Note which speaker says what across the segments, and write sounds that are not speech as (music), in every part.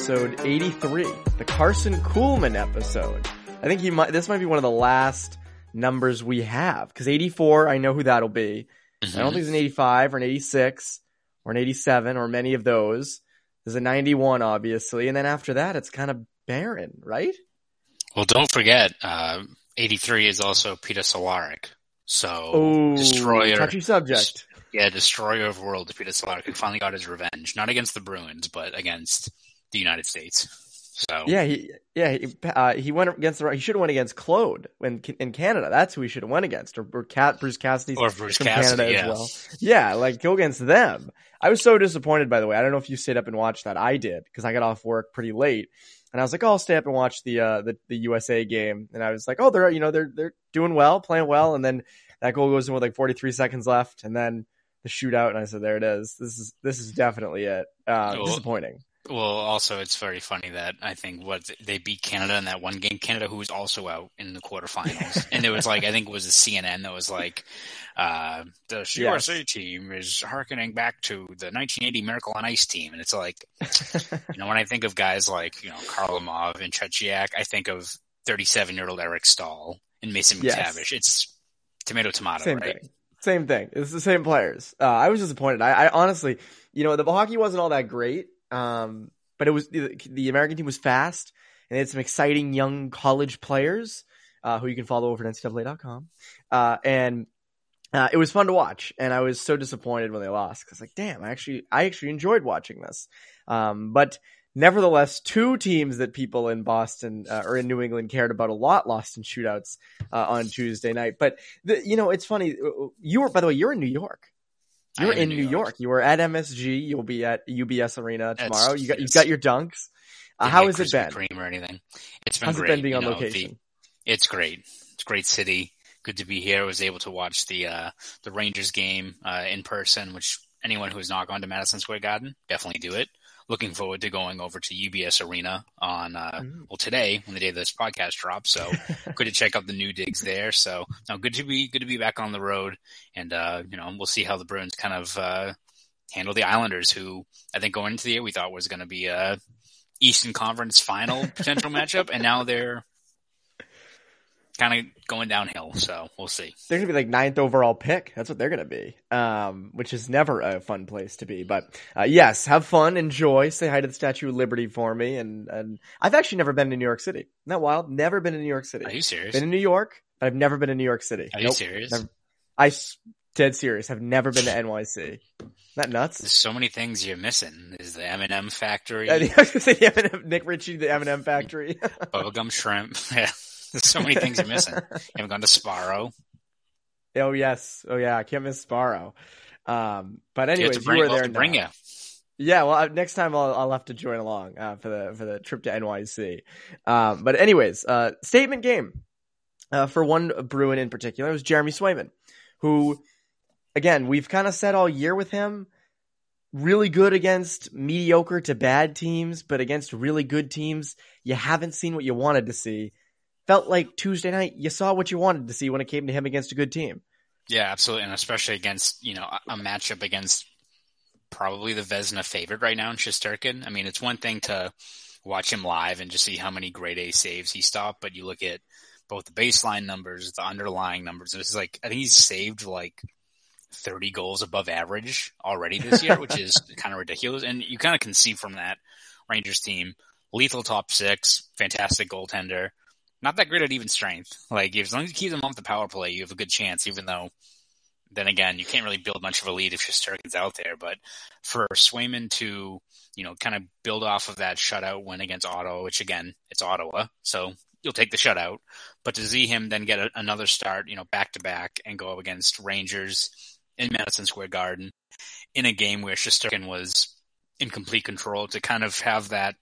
Speaker 1: episode 83, the Carson Kuhlman episode. I think he might, this might be one of the last numbers we have, because 84, I know who that'll be. Mm-hmm. I don't think it's an 85 or an 86 or an 87 or many of those. There's a 91, obviously. And then after that, it's kind of barren, right?
Speaker 2: Well, don't forget, uh, 83 is also Peter Cehlarik. So, Ooh, Destroyer.
Speaker 1: Touchy subject.
Speaker 2: Yeah, Destroyer of Worlds, Peter Cehlarik, who finally got his revenge. Not against the Bruins, but against the United States. So
Speaker 1: yeah, he yeah he, uh, he went against the he should have went against Claude in in Canada. That's who he should have went against, or, or Cat Bruce Cassidy
Speaker 2: or Bruce from Cassidy, Canada yeah. as well.
Speaker 1: Yeah, like go against them. I was so disappointed. By the way, I don't know if you stayed up and watched that. I did because I got off work pretty late, and I was like, oh, I'll stay up and watch the uh the, the USA game. And I was like, oh, they're you know they're they're doing well, playing well, and then that goal goes in with like 43 seconds left, and then the shootout, and I said, there it is. This is this is definitely it. Uh, cool. Disappointing.
Speaker 2: Well, also it's very funny that I think what they beat Canada in that one game. Canada, who was also out in the quarterfinals, (laughs) and it was like I think it was a CNN that was like, uh, "The yes. USA team is harkening back to the 1980 Miracle on Ice team," and it's like, you know, when I think of guys like you know Kharlamov and Tretiak, I think of 37 year old Eric Staal and Mason McTavish. Yes. It's tomato tomato,
Speaker 1: same
Speaker 2: right?
Speaker 1: Thing. Same thing. It's the same players. Uh, I was disappointed. I, I honestly, you know, the hockey wasn't all that great. Um, but it was the, the, American team was fast and they had some exciting young college players uh, who you can follow over at ncaa.com. Uh, and uh, it was fun to watch, and I was so disappointed when they lost because, like, damn, I actually I actually enjoyed watching this. Um, but nevertheless, two teams that people in Boston uh, or in New England cared about a lot lost in shootouts uh, on Tuesday night. But the, you know, it's funny. You were, by the way, you're in New York. You're in New York. York. You were at MSG. You'll be at UBS Arena tomorrow. It's, you got you got your dunks. Uh, how has it been?
Speaker 2: Cream or anything? It's been
Speaker 1: How's
Speaker 2: great.
Speaker 1: It been being
Speaker 2: on
Speaker 1: know, location?
Speaker 2: The, it's great. It's a great city. Good to be here. I was able to watch the uh, the Rangers game uh, in person, which anyone who has not gone to Madison Square Garden definitely do it looking forward to going over to UBS Arena on uh, mm. well today when the day this podcast drops. So (laughs) good to check out the new digs there. So no, good to be good to be back on the road, and uh, you know we'll see how the Bruins kind of uh, handle the Islanders, who I think going into the year we thought was going to be a Eastern Conference Final potential (laughs) matchup, and now they're kind of going downhill. So we'll see.
Speaker 1: They're gonna be like ninth overall pick. That's what they're gonna be. Um, which is never a fun place to be. But uh, yes, have fun, enjoy, say hi to the Statue of Liberty for me. And and I've actually never been to New York City. Isn't that wild? Never been to New York City.
Speaker 2: Are you serious?
Speaker 1: Been in New York, but I've never been to New York City.
Speaker 2: Are nope, you serious?
Speaker 1: Never, I dead serious. Have never been to NYC. that nuts?
Speaker 2: There's so many things you're missing. Is the M&M factory. (laughs)
Speaker 1: I was gonna say M&M, Nick Ritchie, the M&M factory.
Speaker 2: Bubblegum shrimp. (laughs) Yeah. There's so many things you're missing. (laughs) You haven't gone to Sparrow.
Speaker 1: Oh yes, oh yeah, I can't miss Sparrow. Um, but anyways, you, bring, you were there.
Speaker 2: bring you.
Speaker 1: Yeah, well, uh, next time I'll, I'll have to join along uh, for the for the trip to NYC. Um, but anyways, uh, statement game uh, for one Bruin in particular was Jeremy Swayman, who, again, we've kind of said all year with him, really good against mediocre to bad teams, but against really good teams, you haven't seen what you wanted to see felt like Tuesday night you saw what you wanted to see when it came to him against a good team.
Speaker 2: Yeah, absolutely, and especially against you know a matchup against probably the Vezina favorite right now in Shesterkin. I mean, it's one thing to watch him live and just see how many grade A saves he stopped, but you look at both the baseline numbers, the underlying numbers. This is like I think he's saved like 30 goals above average already this year, which is (laughs) kind of ridiculous. And you kind of can see from that Rangers team, lethal top six, fantastic goaltender, not that great at even strength. Like as long as you keep them off the power play, you have a good chance. Even though, then again, you can't really build much of a lead if Shesterkin's out there. But for Swayman to, you know, kind of build off of that shutout win against Ottawa, which again, it's Ottawa, so you'll take the shutout. But to see him then get a, another start, you know, back to back and go up against Rangers in Madison Square Garden in a game where Shesterkin was in complete control, to kind of have that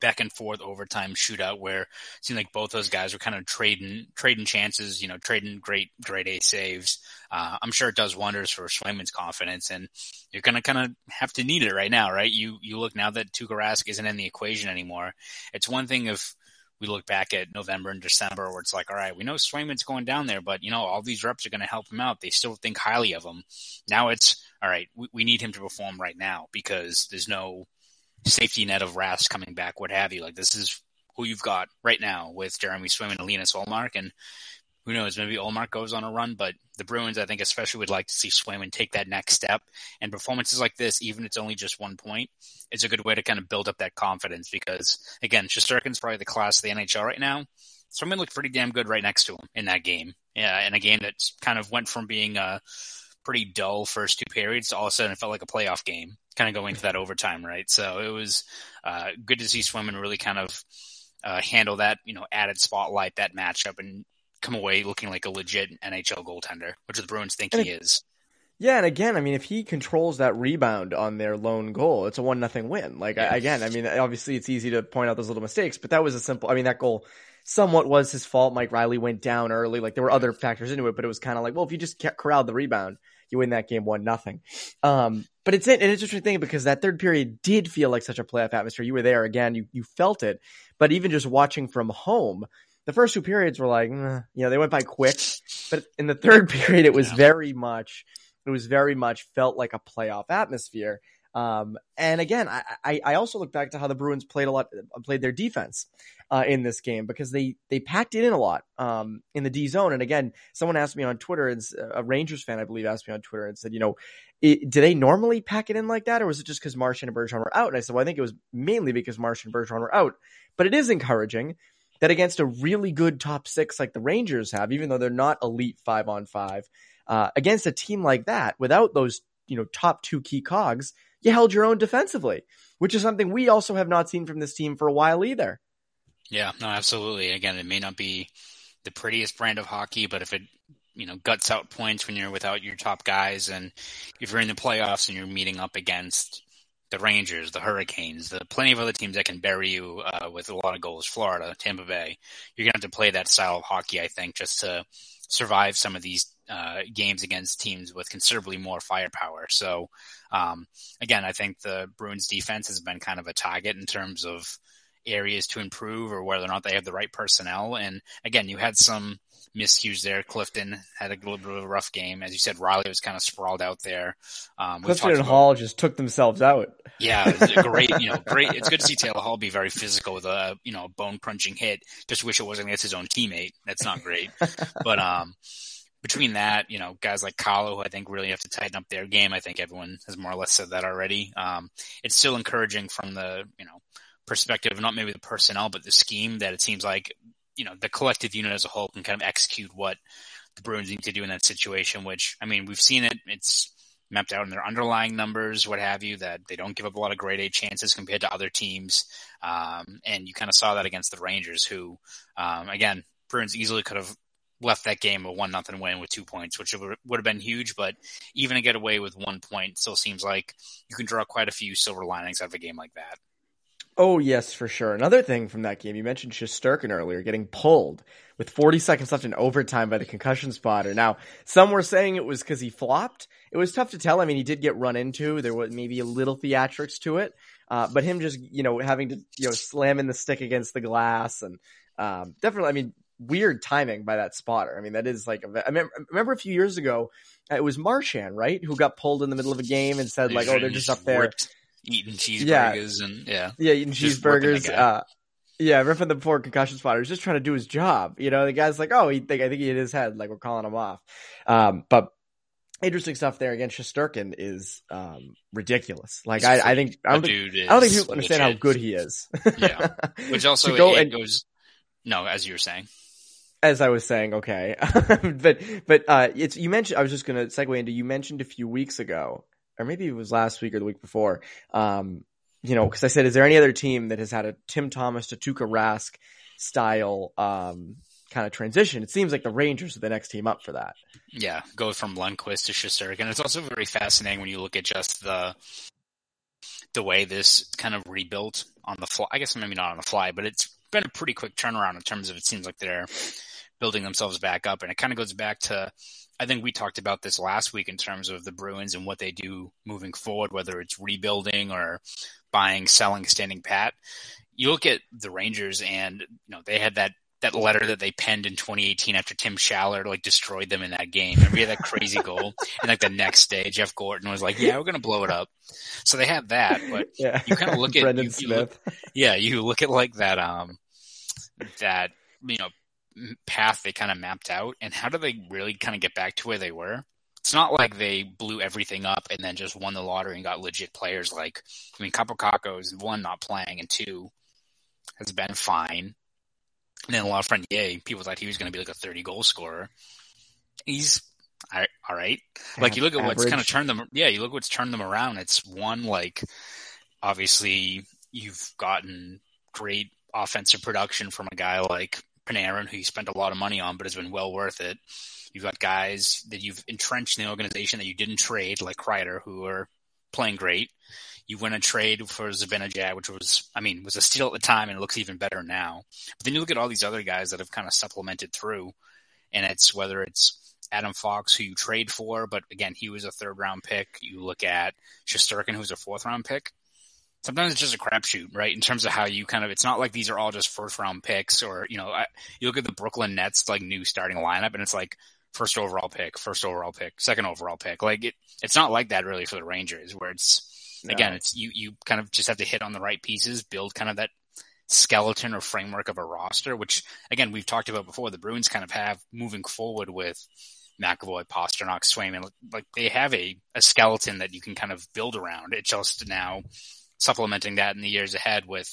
Speaker 2: back and forth overtime shootout where it seemed like both those guys were kind of trading trading chances, you know, trading great great A saves. Uh, I'm sure it does wonders for Swayman's confidence, and you're gonna kind of have to need it right now, right? You you look now that Tuukka Rask isn't in the equation anymore. It's one thing if we look back at November and December where it's like, all right, we know Swayman's going down there, but you know, all these reps are going to help him out. They still think highly of him. Now it's all right. We, we need him to perform right now because there's no safety net of Rask coming back, what have you. Like this is who you've got right now with Jeremy Swim and Linus Ullmark, and who knows, maybe Ullmark goes on a run, but the Bruins, I think, especially would like to see Swayman take that next step. And performances like this, even if it's only just one point, is a good way to kind of build up that confidence because, again, Shesterkin's probably the class of the NHL right now. Swayman looked pretty damn good right next to him in that game. Yeah, in a game that kind of went from being a pretty dull first two periods to all of a sudden it felt like a playoff game, kind of going to that overtime, right? So it was uh, good to see Swayman really kind of uh, handle that, you know, added spotlight, that matchup, and come away looking like a legit NHL goaltender, which the Bruins think and he is.
Speaker 1: Yeah, and again, I mean, if he controls that rebound on their lone goal, it's a one nothing win. Like yeah. again, I mean, obviously it's easy to point out those little mistakes, but that was a simple. I mean, that goal somewhat was his fault. Mike Reilly went down early. Like there were other factors into it, but it was kind of like, well, if you just corralled the rebound, you win that game one nothing. Um, but it's an interesting thing because that third period did feel like such a playoff atmosphere. You were there again, you you felt it. But even just watching from home, the first two periods were like, you know, they went by quick. But in the third (laughs) period, it was yeah. very much, it was very much felt like a playoff atmosphere. Um, and again, I, I, also look back to how the Bruins played a lot, played their defense uh, in this game because they they packed it in a lot um, in the D zone. And again, someone asked me on Twitter, and a Rangers fan, I believe, asked me on Twitter and said, you know, it, do they normally pack it in like that, or was it just because Marchand and Bergeron were out? And I said, well, I think it was mainly because Marchand and Bergeron were out. But it is encouraging that against a really good top six like the Rangers have, even though they're not elite five on five, uh, against a team like that without those you know top two key cogs, you held your own defensively, which is something we also have not seen from this team for a while either.
Speaker 2: Yeah, no, absolutely. Again, it may not be the prettiest brand of hockey, but if it you know guts out points when you're without your top guys, and if you're in the playoffs and you're meeting up against the Rangers, the Hurricanes, the plenty of other teams that can bury you uh, with a lot of goals. Florida, Tampa Bay. You're gonna have to play that style of hockey, I think, just to survive some of these uh, games against teams with considerably more firepower. So, um, again, I think the Bruins defense has been kind of a target in terms of areas to improve or whether or not they have the right personnel. And again, you had some miscues there. Clifton had a little bit of a rough game. As you said, Reilly was kind of sprawled out there.
Speaker 1: Um, Clifton and about, Hall just took themselves out.
Speaker 2: Yeah, great. You know, (laughs) great. It's good to see Taylor Hall be very physical with a you know bone crunching hit. Just wish it wasn't against his own teammate. That's not great. but um, between that, you know, guys like who I think really have to tighten up their game. I think everyone has more or less said that already. Um, it's still encouraging from the you know perspective, not maybe the personnel, but the scheme that it seems like you know, the collective unit as a whole can kind of execute what the Bruins need to do in that situation, which, I mean, we've seen it. It's mapped out in their underlying numbers, what have you, that they don't give up a lot of grade A chances compared to other teams. Um, and you kind of saw that against the Rangers, who, um, again, Bruins easily could have left that game a one nothing win with two points, which would have been huge. But even to get away with one point still seems like you can draw quite a few silver linings out of a game like that.
Speaker 1: Oh yes, for sure. Another thing from that game, you mentioned Shesterkin earlier getting pulled with 40 seconds left in overtime by the concussion spotter. Now, some were saying it was because he flopped. It was tough to tell. I mean, he did get run into. There was maybe a little theatrics to it, uh, but him just you know having to you know slamming the stick against the glass and um, definitely, I mean, weird timing by that spotter. I mean, that is like I remember a few years ago, it was Marchand right who got pulled in the middle of a game and said like, "Oh, they're just up there." Ripped
Speaker 2: eating cheeseburgers yeah. and yeah,
Speaker 1: yeah, eating cheeseburgers. Uh, yeah, ripping the poor concussion spotter. He's just trying to do his job. You know, the guy's like, oh, he think I think he hit his head. Like we're calling him off. Um, but interesting stuff there against Shesterkin is um, ridiculous. Like I, I, think I don't think, I don't think people understand legit. how good he is.
Speaker 2: yeah, (laughs) which also go and, goes. No, as you were saying.
Speaker 1: As I was saying, okay, (laughs) but but uh, it's you mentioned. I was just going to segue into you mentioned a few weeks ago or maybe it was last week or the week before. Um, you know, because I said, is there any other team that has had a Tim Thomas to Tuukka Rask style um, kind of transition? It seems like the Rangers are the next team up for that.
Speaker 2: Yeah, go from Lundqvist to Shesterkin. And it's also very fascinating when you look at just the the way this kind of rebuilt on the fly. I guess maybe not on the fly, but it's been a pretty quick turnaround in terms of it seems like they're building themselves back up. And it kind of goes back to I think we talked about this last week in terms of the Bruins and what they do moving forward, whether it's rebuilding or buying, selling, standing pat. You look at the Rangers, and you know they had that that letter that they penned in 2018 after Tim Schaller like destroyed them in that game. Remember that crazy goal, (laughs) and like the next day, Jeff Gorton was like, "Yeah, we're gonna blow it up." So they had that, but (laughs)
Speaker 1: Yeah.
Speaker 2: you kind of look at
Speaker 1: Brendan
Speaker 2: you, you
Speaker 1: Smith.
Speaker 2: look, yeah, you look at like that um that you know path they kind of mapped out, and how do they really kind of get back to where they were? It's not like they blew everything up and then just won the lottery and got legit players. Like I mean, Kaapo Kakko's one not playing and two has been fine. And then a lot of Lafreniere, people thought he was going to be like a 30 goal scorer. He's all right. All right. Like you look at what's kind of turned them. Yeah, you look what's turned them around. It's one like obviously you've gotten great offensive production from a guy like Panarin, who you spent a lot of money on, but has been well worth it. You've got guys that you've entrenched in the organization that you didn't trade, like Kreider, who are playing great. You win a trade for Zibanejad, which was, I mean, was a steal at the time and it looks even better now. But then you look at all these other guys that have kind of supplemented through, and it's whether it's Adam Fox, who you trade for, but again, he was a third round pick. You look at Shesterkin, who's a fourth round pick. Sometimes it's just a crapshoot, right? In terms of how you kind of, it's not like these are all just first round picks or, you know, I, you look at the Brooklyn Nets, like new starting lineup and it's like first overall pick, first overall pick, second overall pick. Like it, it's not like that really for the Rangers where it's,
Speaker 1: No.
Speaker 2: again, it's you, you kind of just have to hit on the right pieces, build kind of that skeleton or framework of a roster, which again, we've talked about before. The Bruins kind of have moving forward with McAvoy, Pastrnak, Swayman. Like they have a, a skeleton that you can kind of build around. It's just now supplementing that in the years ahead with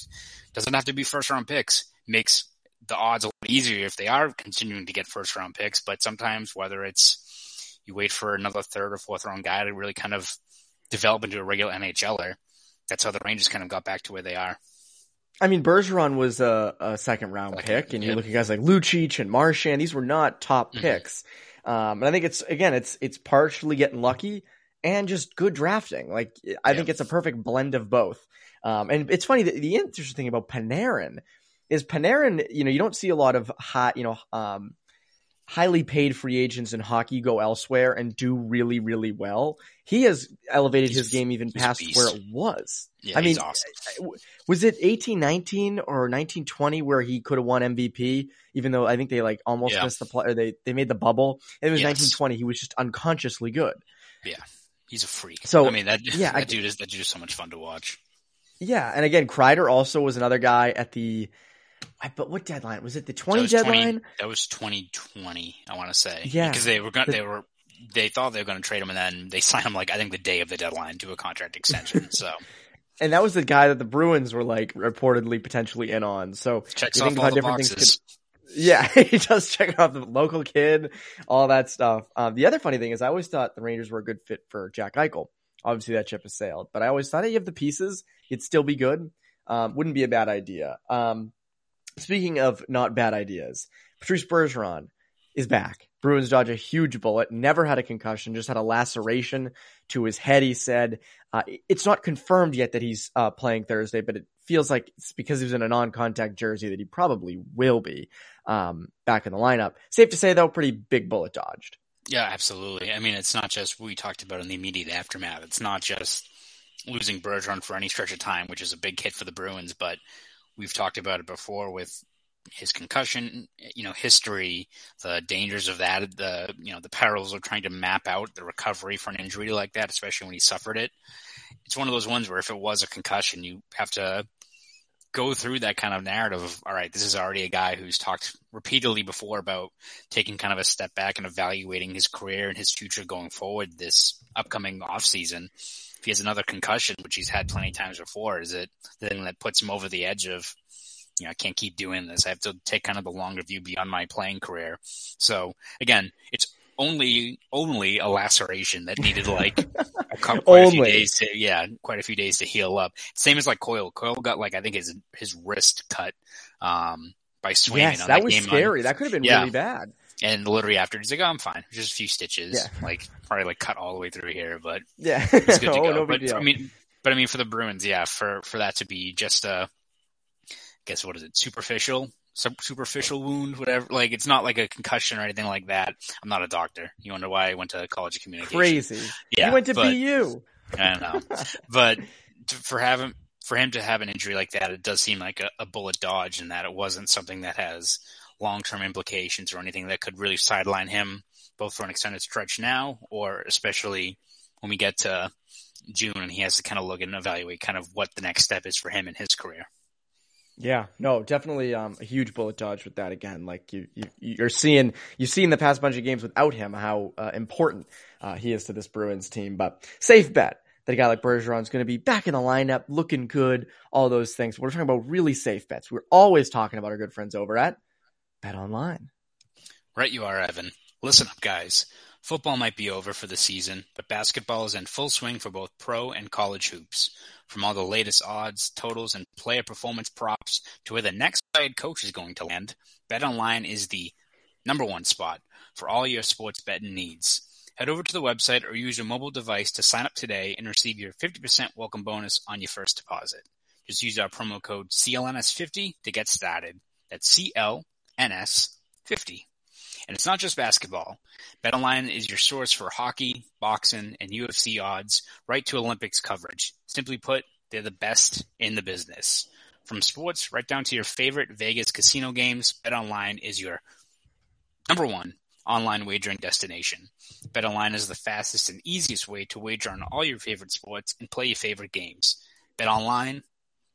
Speaker 2: doesn't have to be first round picks. Makes the odds a lot easier if they are continuing to get first round picks, but sometimes whether it's you wait for another third or fourth round guy to really kind of develop into a regular NHLer. That's how the Rangers kind of got back to where they are.
Speaker 1: I mean, Bergeron was a, a second round
Speaker 2: Second,
Speaker 1: pick, and you look at guys like Lucic and Marchand; these were not top
Speaker 2: Mhm.
Speaker 1: picks. Um, and I think it's again, it's it's partially getting lucky and just good drafting. Like I
Speaker 2: Yeah.
Speaker 1: think it's a perfect blend of both. Um, and it's funny that the interesting thing about Panarin is Panarin. You know, you don't see a lot of high, you know, um, highly paid free agents in hockey go elsewhere and do really, really well. He has elevated
Speaker 2: He's-
Speaker 1: his game even past where it was.
Speaker 2: Yeah,
Speaker 1: I mean,
Speaker 2: awesome.
Speaker 1: was it eighteen nineteen or nineteen twenty where he could have won MVP? Even though I think they like almost
Speaker 2: Yeah.
Speaker 1: missed the play, or they they made the bubble. And it was
Speaker 2: Yes.
Speaker 1: nineteen twenty. He was just unconsciously good.
Speaker 2: He's a freak.
Speaker 1: So,
Speaker 2: I mean that (laughs)
Speaker 1: yeah,
Speaker 2: that
Speaker 1: I-
Speaker 2: dude is that dude is so much fun to watch.
Speaker 1: Yeah, and again, Kreider also was another guy at the. I, but what deadline was it? The twenty
Speaker 2: was
Speaker 1: deadline.
Speaker 2: 20, that was 2020, I want to say.
Speaker 1: Yeah.
Speaker 2: because they were going
Speaker 1: The-
Speaker 2: they were they thought they were going to trade him, and then they (laughs) signed him like I think the day of the deadline to a contract extension. (laughs) so
Speaker 1: and that was the guy that the Bruins were like reportedly potentially in on. So
Speaker 2: checks
Speaker 1: You
Speaker 2: off all
Speaker 1: how
Speaker 2: the
Speaker 1: different things
Speaker 2: boxes.
Speaker 1: Yeah, (laughs) he does check off the local kid, all that stuff. Um, the other funny thing is, I always thought the Rangers were a good fit for Jack Eichel. Obviously, that ship has sailed, but I always thought, you have the pieces, it'd still be good. Um, wouldn't be a bad idea. Um, speaking of not bad ideas, Patrice Bergeron is back. Bruins dodge a huge bullet. Never had a concussion, just had a laceration to his head. He said uh, it's not confirmed yet that he's uh, playing Thursday, but it feels like it's because he was in a non-contact jersey that he probably will be um, back in the lineup. Safe to say, though, pretty big bullet dodged.
Speaker 2: Yeah, absolutely. I mean, it's not just we talked about in the immediate aftermath. It's not just losing Bergeron for any stretch of time, which is a big hit for the Bruins, but we've talked about it before with his concussion, you know, history, the dangers of that, the you know, the perils of trying to map out the recovery for an injury like that, especially when he suffered it. It's one of those ones where if it was a concussion, you have to go through that kind of narrative of, all right, this is already a guy who's talked repeatedly before about taking kind of a step back and evaluating his career and his future going forward this upcoming off season. If he has another concussion, which he's had plenty of times before, is it the thing that puts him over the edge of, you know, I can't keep doing this. I have to take kind of the longer view beyond my playing career. So again, it's only only a laceration that needed like a couple, quite a few days to yeah, quite a few days to heal up. Same as like Coyle. Coyle got like I think his his wrist cut um by swinging.
Speaker 1: yes,
Speaker 2: on
Speaker 1: that,
Speaker 2: that,
Speaker 1: was
Speaker 2: game on-
Speaker 1: scary. that could have been
Speaker 2: Yeah.
Speaker 1: really bad.
Speaker 2: and literally after he's like, oh, I'm fine. Just a few stitches.
Speaker 1: Yeah.
Speaker 2: Like probably like cut all the way through here, but
Speaker 1: Yeah, (laughs)
Speaker 2: it's good to (laughs)
Speaker 1: oh,
Speaker 2: go.
Speaker 1: no
Speaker 2: but
Speaker 1: deal.
Speaker 2: I mean, but I mean for the Bruins, yeah, for for that to be just a, I guess what is it, superficial, Sup- superficial wound, whatever. Like it's not like a concussion or anything like that. I'm not a doctor. You wonder why I went to college of communication?
Speaker 1: Crazy.
Speaker 2: Yeah,
Speaker 1: you went to
Speaker 2: but,
Speaker 1: BU.
Speaker 2: I don't know, but to, for having for him to have an injury like that, it does seem like a, a bullet dodge, and that it wasn't something that has long term implications or anything that could really sideline him both for an extended stretch now or especially when we get to June and he has to kind of look and evaluate kind of what the next step is for him in his career.
Speaker 1: Yeah, no, definitely um, a huge bullet dodge with that again. Like you, you, you're seeing, you've seen the past bunch of games without him how uh, important uh, he is to this Bruins team. But safe bet that a guy like Bergeron is going to be back in the lineup, looking good, all those things. We're talking about really safe bets. We're always talking about our good friends over at Bet Online.
Speaker 2: Right, you are, Evan. Listen up, guys. Football might be over for the season, but basketball is in full swing for both pro and college hoops. From all the latest odds, totals, and player performance props to where the next head coach is going to land, BetOnline is the number one spot for all your sports betting needs. Head over to the website or use your mobile device to sign up today and receive your 50% welcome bonus on your first deposit. Just use our promo code CLNS50 to get started. That's CLNS50. And it's not just basketball. BetOnline is your source for hockey, boxing, and UFC odds, right to Olympics coverage. Simply put, they're the best in the business. From sports right down to your favorite Vegas casino games, BetOnline is your number one online wagering destination. BetOnline is the fastest and easiest way to wager on all your favorite sports and play your favorite games. BetOnline,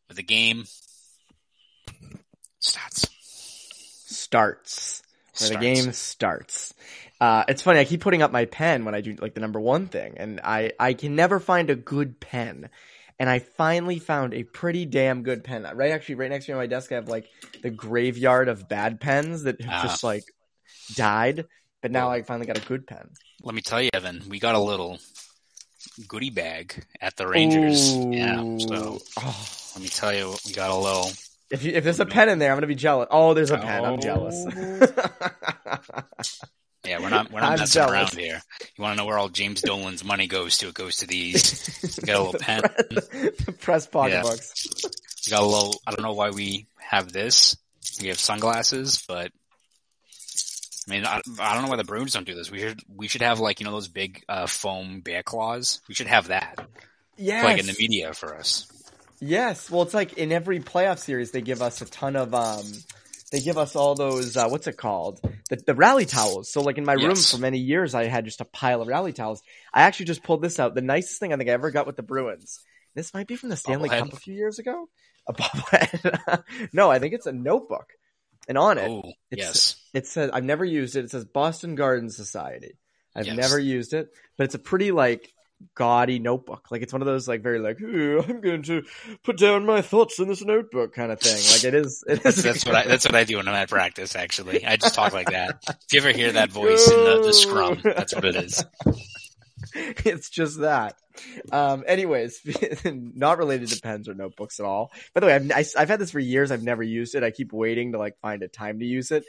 Speaker 2: where the game starts.
Speaker 1: Starts. Where the game starts. Uh, it's funny. I keep putting up my pen when I do like the number one thing, and I I can never find a good pen. And I finally found a pretty damn good pen. Right, actually, right next to me on my desk, I have like the graveyard of bad pens that have uh, just like died. But now I finally got a good pen.
Speaker 2: Let me tell you, Evan, we got a little goodie bag at the Rangers. Ooh. Yeah. So oh. let me tell you, we got a little
Speaker 1: if you, if there's a pen in there, I'm gonna be jealous. Oh, there's a pen. I'm jealous. (laughs)
Speaker 2: yeah, we're not we're not I'm messing jealous. around here. You want to know where all James Dolan's money goes to? It goes to these. You (laughs) got a little pen.
Speaker 1: the press pocketbooks.
Speaker 2: Yeah. You got a little. I don't know why we have this. We have sunglasses, but I mean, I, I don't know why the Bruins don't do this. We should we should have like you know those big uh, foam bear claws. We should have that.
Speaker 1: Yeah,
Speaker 2: like in the media for us.
Speaker 1: Yes, well, it's like in every playoff series they give us a ton of um, they give us all those uh, what's it called the, the rally towels. So like in my yes. room for many years I had just a pile of rally towels. I actually just pulled this out. The nicest thing I think I ever got with the Bruins. This might be from the Stanley Cup a few years ago. A bobblehead. (laughs) no, I think it's a notebook, and on it,
Speaker 2: oh, yes,
Speaker 1: it says I've never used it. It says Boston Garden Society. I've yes. never used it, but it's a pretty like gaudy notebook. Like it's one of those like very like I'm going to put down my thoughts in this notebook kind of thing. Like it is. It
Speaker 2: is that's, what I that's what I do when I'm at practice. Actually, I just talk like that. If you ever hear that voice in the, the scrum, that's what it is. (laughs)
Speaker 1: it's just that. Um, anyways, (laughs) not related to pens or notebooks at all. By the way, I've, I, have i have had this for years. I've never used it. I keep waiting to like find a time to use it.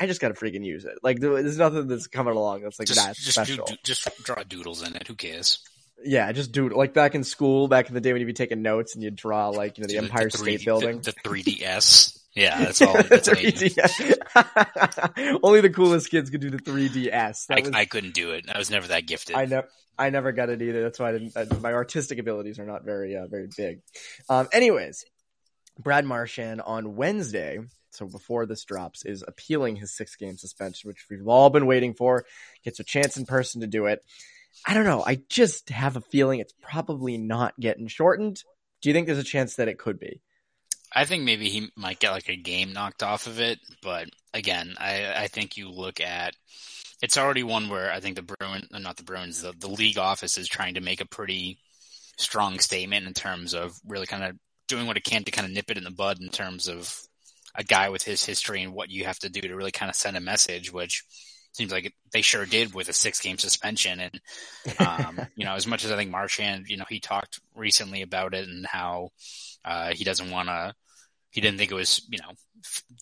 Speaker 1: I just gotta freaking use it. Like there's nothing that's coming along that's like
Speaker 2: just,
Speaker 1: that
Speaker 2: just
Speaker 1: special.
Speaker 2: Do, just draw doodles in it. Who cares?
Speaker 1: Yeah, just do like back in school, back in the day when you'd be taking notes and you'd draw like you know the, Empire the 3D, State Building,
Speaker 2: the, the 3ds. (laughs) Yeah, that's all. That's 3DS. (laughs)
Speaker 1: Only the coolest kids could do the 3DS.
Speaker 2: I, was, I, couldn't do it. I was never that gifted.
Speaker 1: I know. I never got it either. That's why I didn't. I, my artistic abilities are not very, uh, very big. Um, anyways, Brad Marchand on Wednesday so before this drops, is appealing his six game suspension, which we've all been waiting for. Gets a chance in person to do it. I don't know. I just have a feeling it's probably not getting shortened. Do you think there's a chance that it could be?
Speaker 2: I think maybe he might get like a game knocked off of it, but again, I, I think you look at it's already one where I think the Bruins, uh, not the Bruins, the, the league office is trying to make a pretty strong statement in terms of really kind of doing what it can to kind of nip it in the bud in terms of a guy with his history and what you have to do to really kind of send a message, which seems like they sure did with a six game suspension. And, um, (laughs) you know, as much as I think Marchand, you know, he talked recently about it and how, uh, he doesn't want to, he didn't think it was, you know,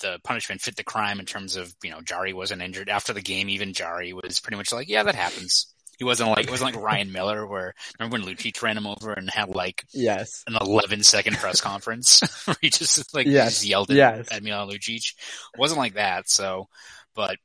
Speaker 2: the punishment fit the crime in terms of, you know, Jarry wasn't injured after the game. Even Jarry was pretty much like, yeah, that happens. He wasn't like it wasn't like Ryan Miller where remember when Lucic ran him over and had like
Speaker 1: yes
Speaker 2: an 11 second press conference (laughs) where he just like
Speaker 1: yes.
Speaker 2: just yelled at,
Speaker 1: yes.
Speaker 2: at Milan Lucic. It wasn't like that. So, but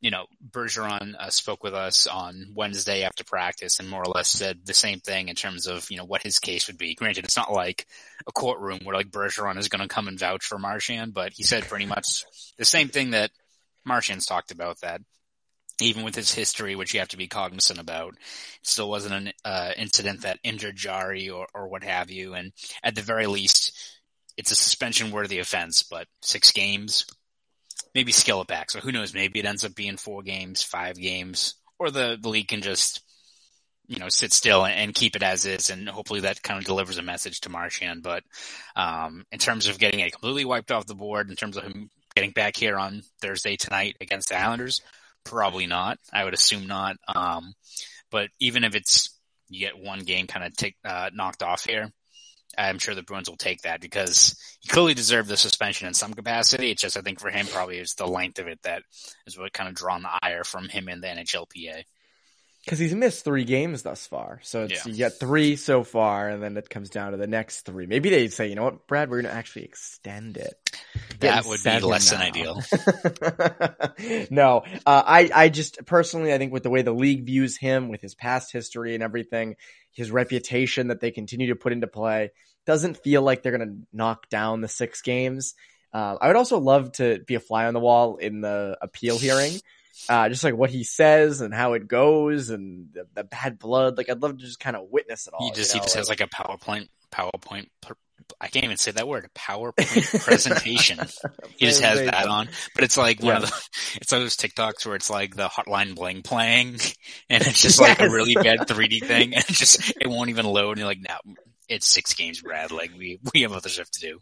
Speaker 2: you know, Bergeron uh, spoke with us on Wednesday after practice and more or less said the same thing in terms of, you know, what his case would be. Granted, it's not like a courtroom where like Bergeron is going to come and vouch for Marchand, but he said pretty much the same thing that Marchand's talked about that. Even with his history, which you have to be cognizant about, still wasn't an uh, incident that injured Jarry or, or what have you. And at the very least, it's a suspension worthy offense, but six games, maybe scale it back. So who knows? Maybe it ends up being four games, five games, or the, the league can just you know, sit still and, keep it as is. And hopefully that kind of delivers a message to Marchand. But, um, in terms of getting it completely wiped off the board, in terms of him getting back here on Thursday tonight against the Islanders, probably not. I would assume not. Um, but even if it's, you get one game kind of take, uh, knocked off here, I'm sure the Bruins will take that because he clearly deserved the suspension in some capacity. It's just, I think for him, probably it's the length of it that is what kind of drawn the ire from him in the NHLPA
Speaker 1: because he's missed three games thus far. So it's, yeah. you get three so far, and then it comes down to the next three. Maybe they say, you know what, Brad, we're going to actually extend it.
Speaker 2: That would be less now. than ideal. (laughs)
Speaker 1: no, uh, I, I just personally, I think with the way the league views him, with his past history and everything, his reputation that they continue to put into play, doesn't feel like they're going to knock down the six games. Uh, I would also love to be a fly on the wall in the appeal hearing uh, just like what he says and how it goes and the, the bad blood. Like I'd love to just kind of witness it all.
Speaker 2: He just you know? he just like, has like a PowerPoint PowerPoint. I can't even say that word. A PowerPoint (laughs) presentation. he just has that on, but it's like one yeah. (laughs) of the. It's those TikToks where it's like the Hotline Bling playing, (laughs) and it's just like a really bad 3D thing, and it just it won't even load. And you're like, no, it's six games, Brad. Like we we have other stuff to do.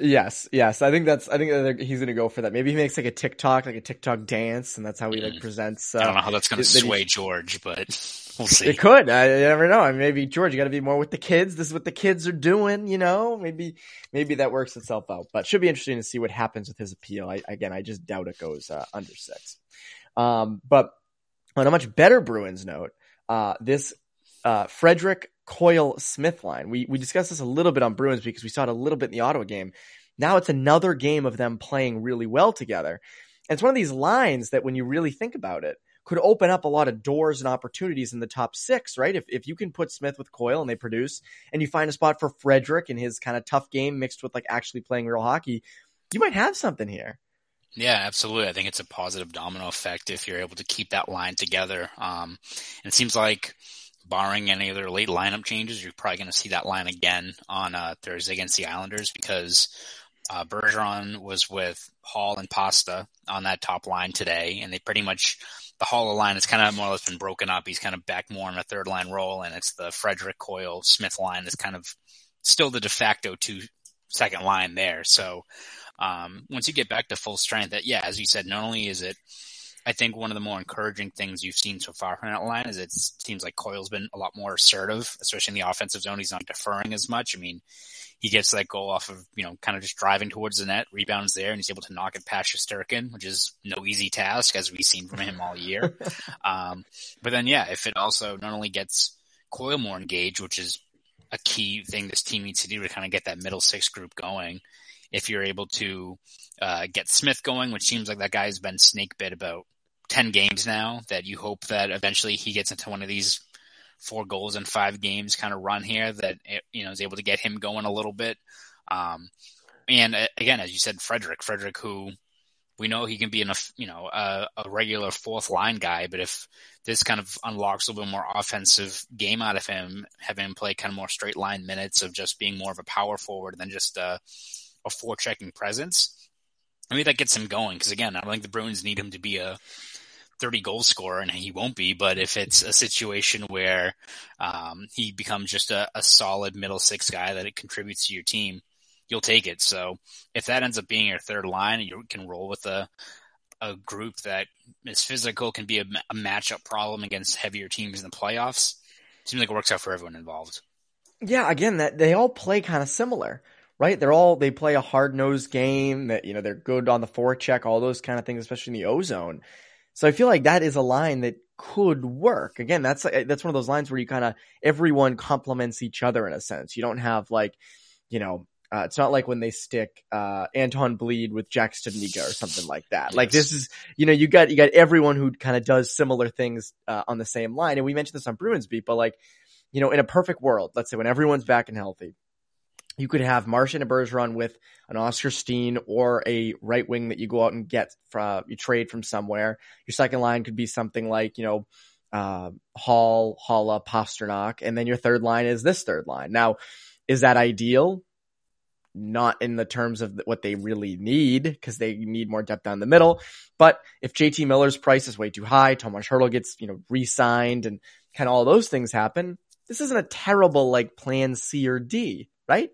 Speaker 1: Yes, yes. I think that's. I think he's gonna go for that. Maybe he makes like a TikTok, like a TikTok dance, and that's how he like mm. presents.
Speaker 2: Uh, I don't know how that's gonna sway George, but (laughs) we'll see.
Speaker 1: It could. I, you never know. I mean, maybe George, you got to be more with the kids. This is what the kids are doing. You know, maybe maybe that works itself out. But should be interesting to see what happens with his appeal. I, again, I just doubt it goes uh, under six. Um, but on a much better Bruins note, uh, this uh, Frederic Coyle Smith line. We we discussed this a little bit on Bruins because we saw it a little bit in the Ottawa game. Now it's another game of them playing really well together. And it's one of these lines that when you really think about it, could open up a lot of doors and opportunities in the top six, right? If if you can put Smith with Coyle and they produce, and you find a spot for Frederic in his kind of tough game mixed with like actually playing real hockey, you might have something here.
Speaker 2: Yeah, absolutely. I think it's a positive domino effect if you're able to keep that line together. Um, and it seems like barring any other late lineup changes, you're probably going to see that line again on uh, Thursday against the Islanders because uh, Bergeron was with Hall and Pasta on that top line today, and they pretty much the Hall line has kind of more or less been broken up. He's kind of back more in a third line role, and it's the Frederic Coyle Smith line that's kind of still the de facto two second line there. So um, once you get back to full strength, that yeah, as you said, not only is it I think one of the more encouraging things you've seen so far from that line is it seems like Coyle's been a lot more assertive, especially in the offensive zone. He's not deferring as much. I mean, he gets that goal off of, you know, kind of just driving towards the net, rebounds there, and he's able to knock it past Shesterkin, which is no easy task, as we've seen from him all year. (laughs) um, but then, yeah, if it also not only gets Coyle more engaged, which is a key thing this team needs to do to kind of get that middle six group going, if you're able to uh, get Smith going, which seems like that guy's been snake bit about 10 games now, that you hope that eventually he gets into one of these four goals in five games kind of run here that, you know, is able to get him going a little bit. Um, and uh, again, as you said, Frederic, Frederic, who we know he can be a, you know, a, a regular fourth line guy, but if this kind of unlocks a little bit more offensive game out of him, having him play kind of more straight line minutes of just being more of a power forward than just a, a four checking presence. I mean, that gets him going because again, I don't think the Bruins need him to be a 30 goal scorer, and he won't be. But if it's a situation where um, he becomes just a, a, solid middle six guy that it contributes to your team, you'll take it. So if that ends up being your third line, you can roll with a a group that is physical, can be a, a matchup problem against heavier teams in the playoffs. Seems like it works out for everyone involved.
Speaker 1: Yeah, again, that they all play kind of similar right? They're all they play a hard nosed game that you know they're good on the forecheck, all those kind of things, especially in the ozone. So I feel like that is a line that could work. Again, that's that's one of those lines where you kind of everyone complements each other in a sense. You don't have like, you know, uh, it's not like when they stick uh, Anton Blidh with Jack Studnicka or something like that. Yes. Like this is, you know, you got you got everyone who kind of does similar things uh, on the same line. And we mentioned this on Bruins beat, but like, you know, in a perfect world, let's say when everyone's back and healthy, you could have Marchand and Bergeron with an Oskar Steen or a right wing that you go out and get from you trade from somewhere. Your second line could be something like you know uh, Hall, Haula, Pastrnak, and then your third line is this third line. Now, is that ideal? Not in the terms of what they really need because they need more depth down the middle. But if JT Miller's price is way too high, Tomas Hertl gets you know re-signed, and kind of all those things happen. This isn't a terrible like plan C or D, right?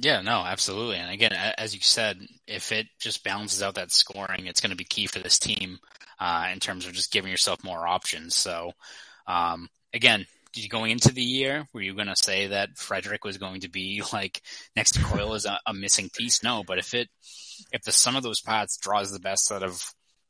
Speaker 2: Yeah, no, absolutely. And again, as you said, if it just balances out that scoring, it's going to be key for this team uh, in terms of just giving yourself more options. So, um, again, going into the year, were you going to say that Frederic was going to be (laughs) like next to Coyle as a, a, missing piece? No, but if it, if the sum of those parts draws the best out of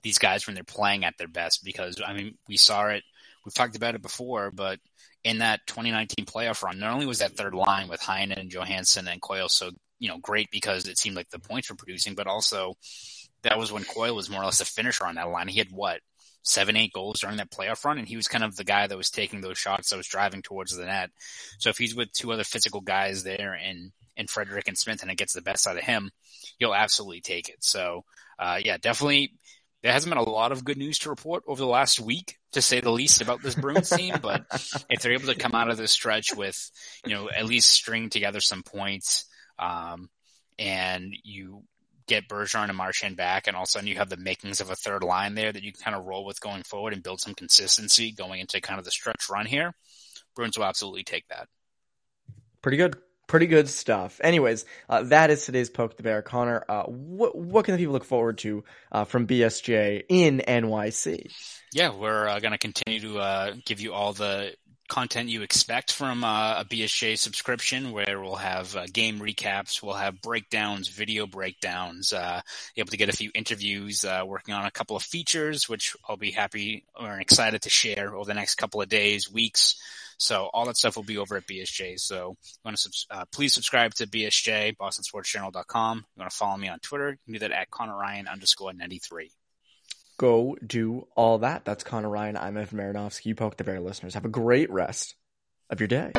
Speaker 2: these guys when they're playing at their best, because I mean, we saw it, we've talked about it before, but in that 2019 playoff run, not only was that third line with Heinen and Johansson and Coyle so, you know, great because it seemed like the points were producing, but also that was when Coyle was more or less a finisher on that line. He had what seven, eight goals during that playoff run, and he was kind of the guy that was taking those shots that was driving towards the net. So if he's with two other physical guys there and and Frederic and Smith, and it gets the best out of him, you'll absolutely take it. So uh, yeah, definitely. There hasn't been a lot of good news to report over the last week, to say the least, about this Bruins (laughs) team. But if they're able to come out of this stretch with, you know, at least string together some points, um, and you get Bergeron and Marchand back, and all of a sudden you have the makings of a third line there that you can kind of roll with going forward and build some consistency going into kind of the stretch run here. Bruins will absolutely take that.
Speaker 1: Pretty good. Pretty good stuff. Anyways, uh, that is today's Poke the Bear. Conor, uh, what, what can the people look forward to uh, from BSJ in NYC?
Speaker 2: Yeah, we're uh, going to continue to uh, give you all the content you expect from uh, a BSJ subscription, where we'll have game recaps, we'll have breakdowns, video breakdowns, able to get a few interviews, working on a couple of features, which I'll be happy or excited to share over the next couple of days, weeks. So all that stuff will be over at BSJ. So you want to uh, please subscribe to BSJ, BostonSportsJournal.com. You want to follow me on Twitter? You can do that at Conor Ryan underscore 93
Speaker 1: go do all that. That's Conor Ryan. I'm Evan Marinofsky. You poke the bear listeners. Have a great rest of your day.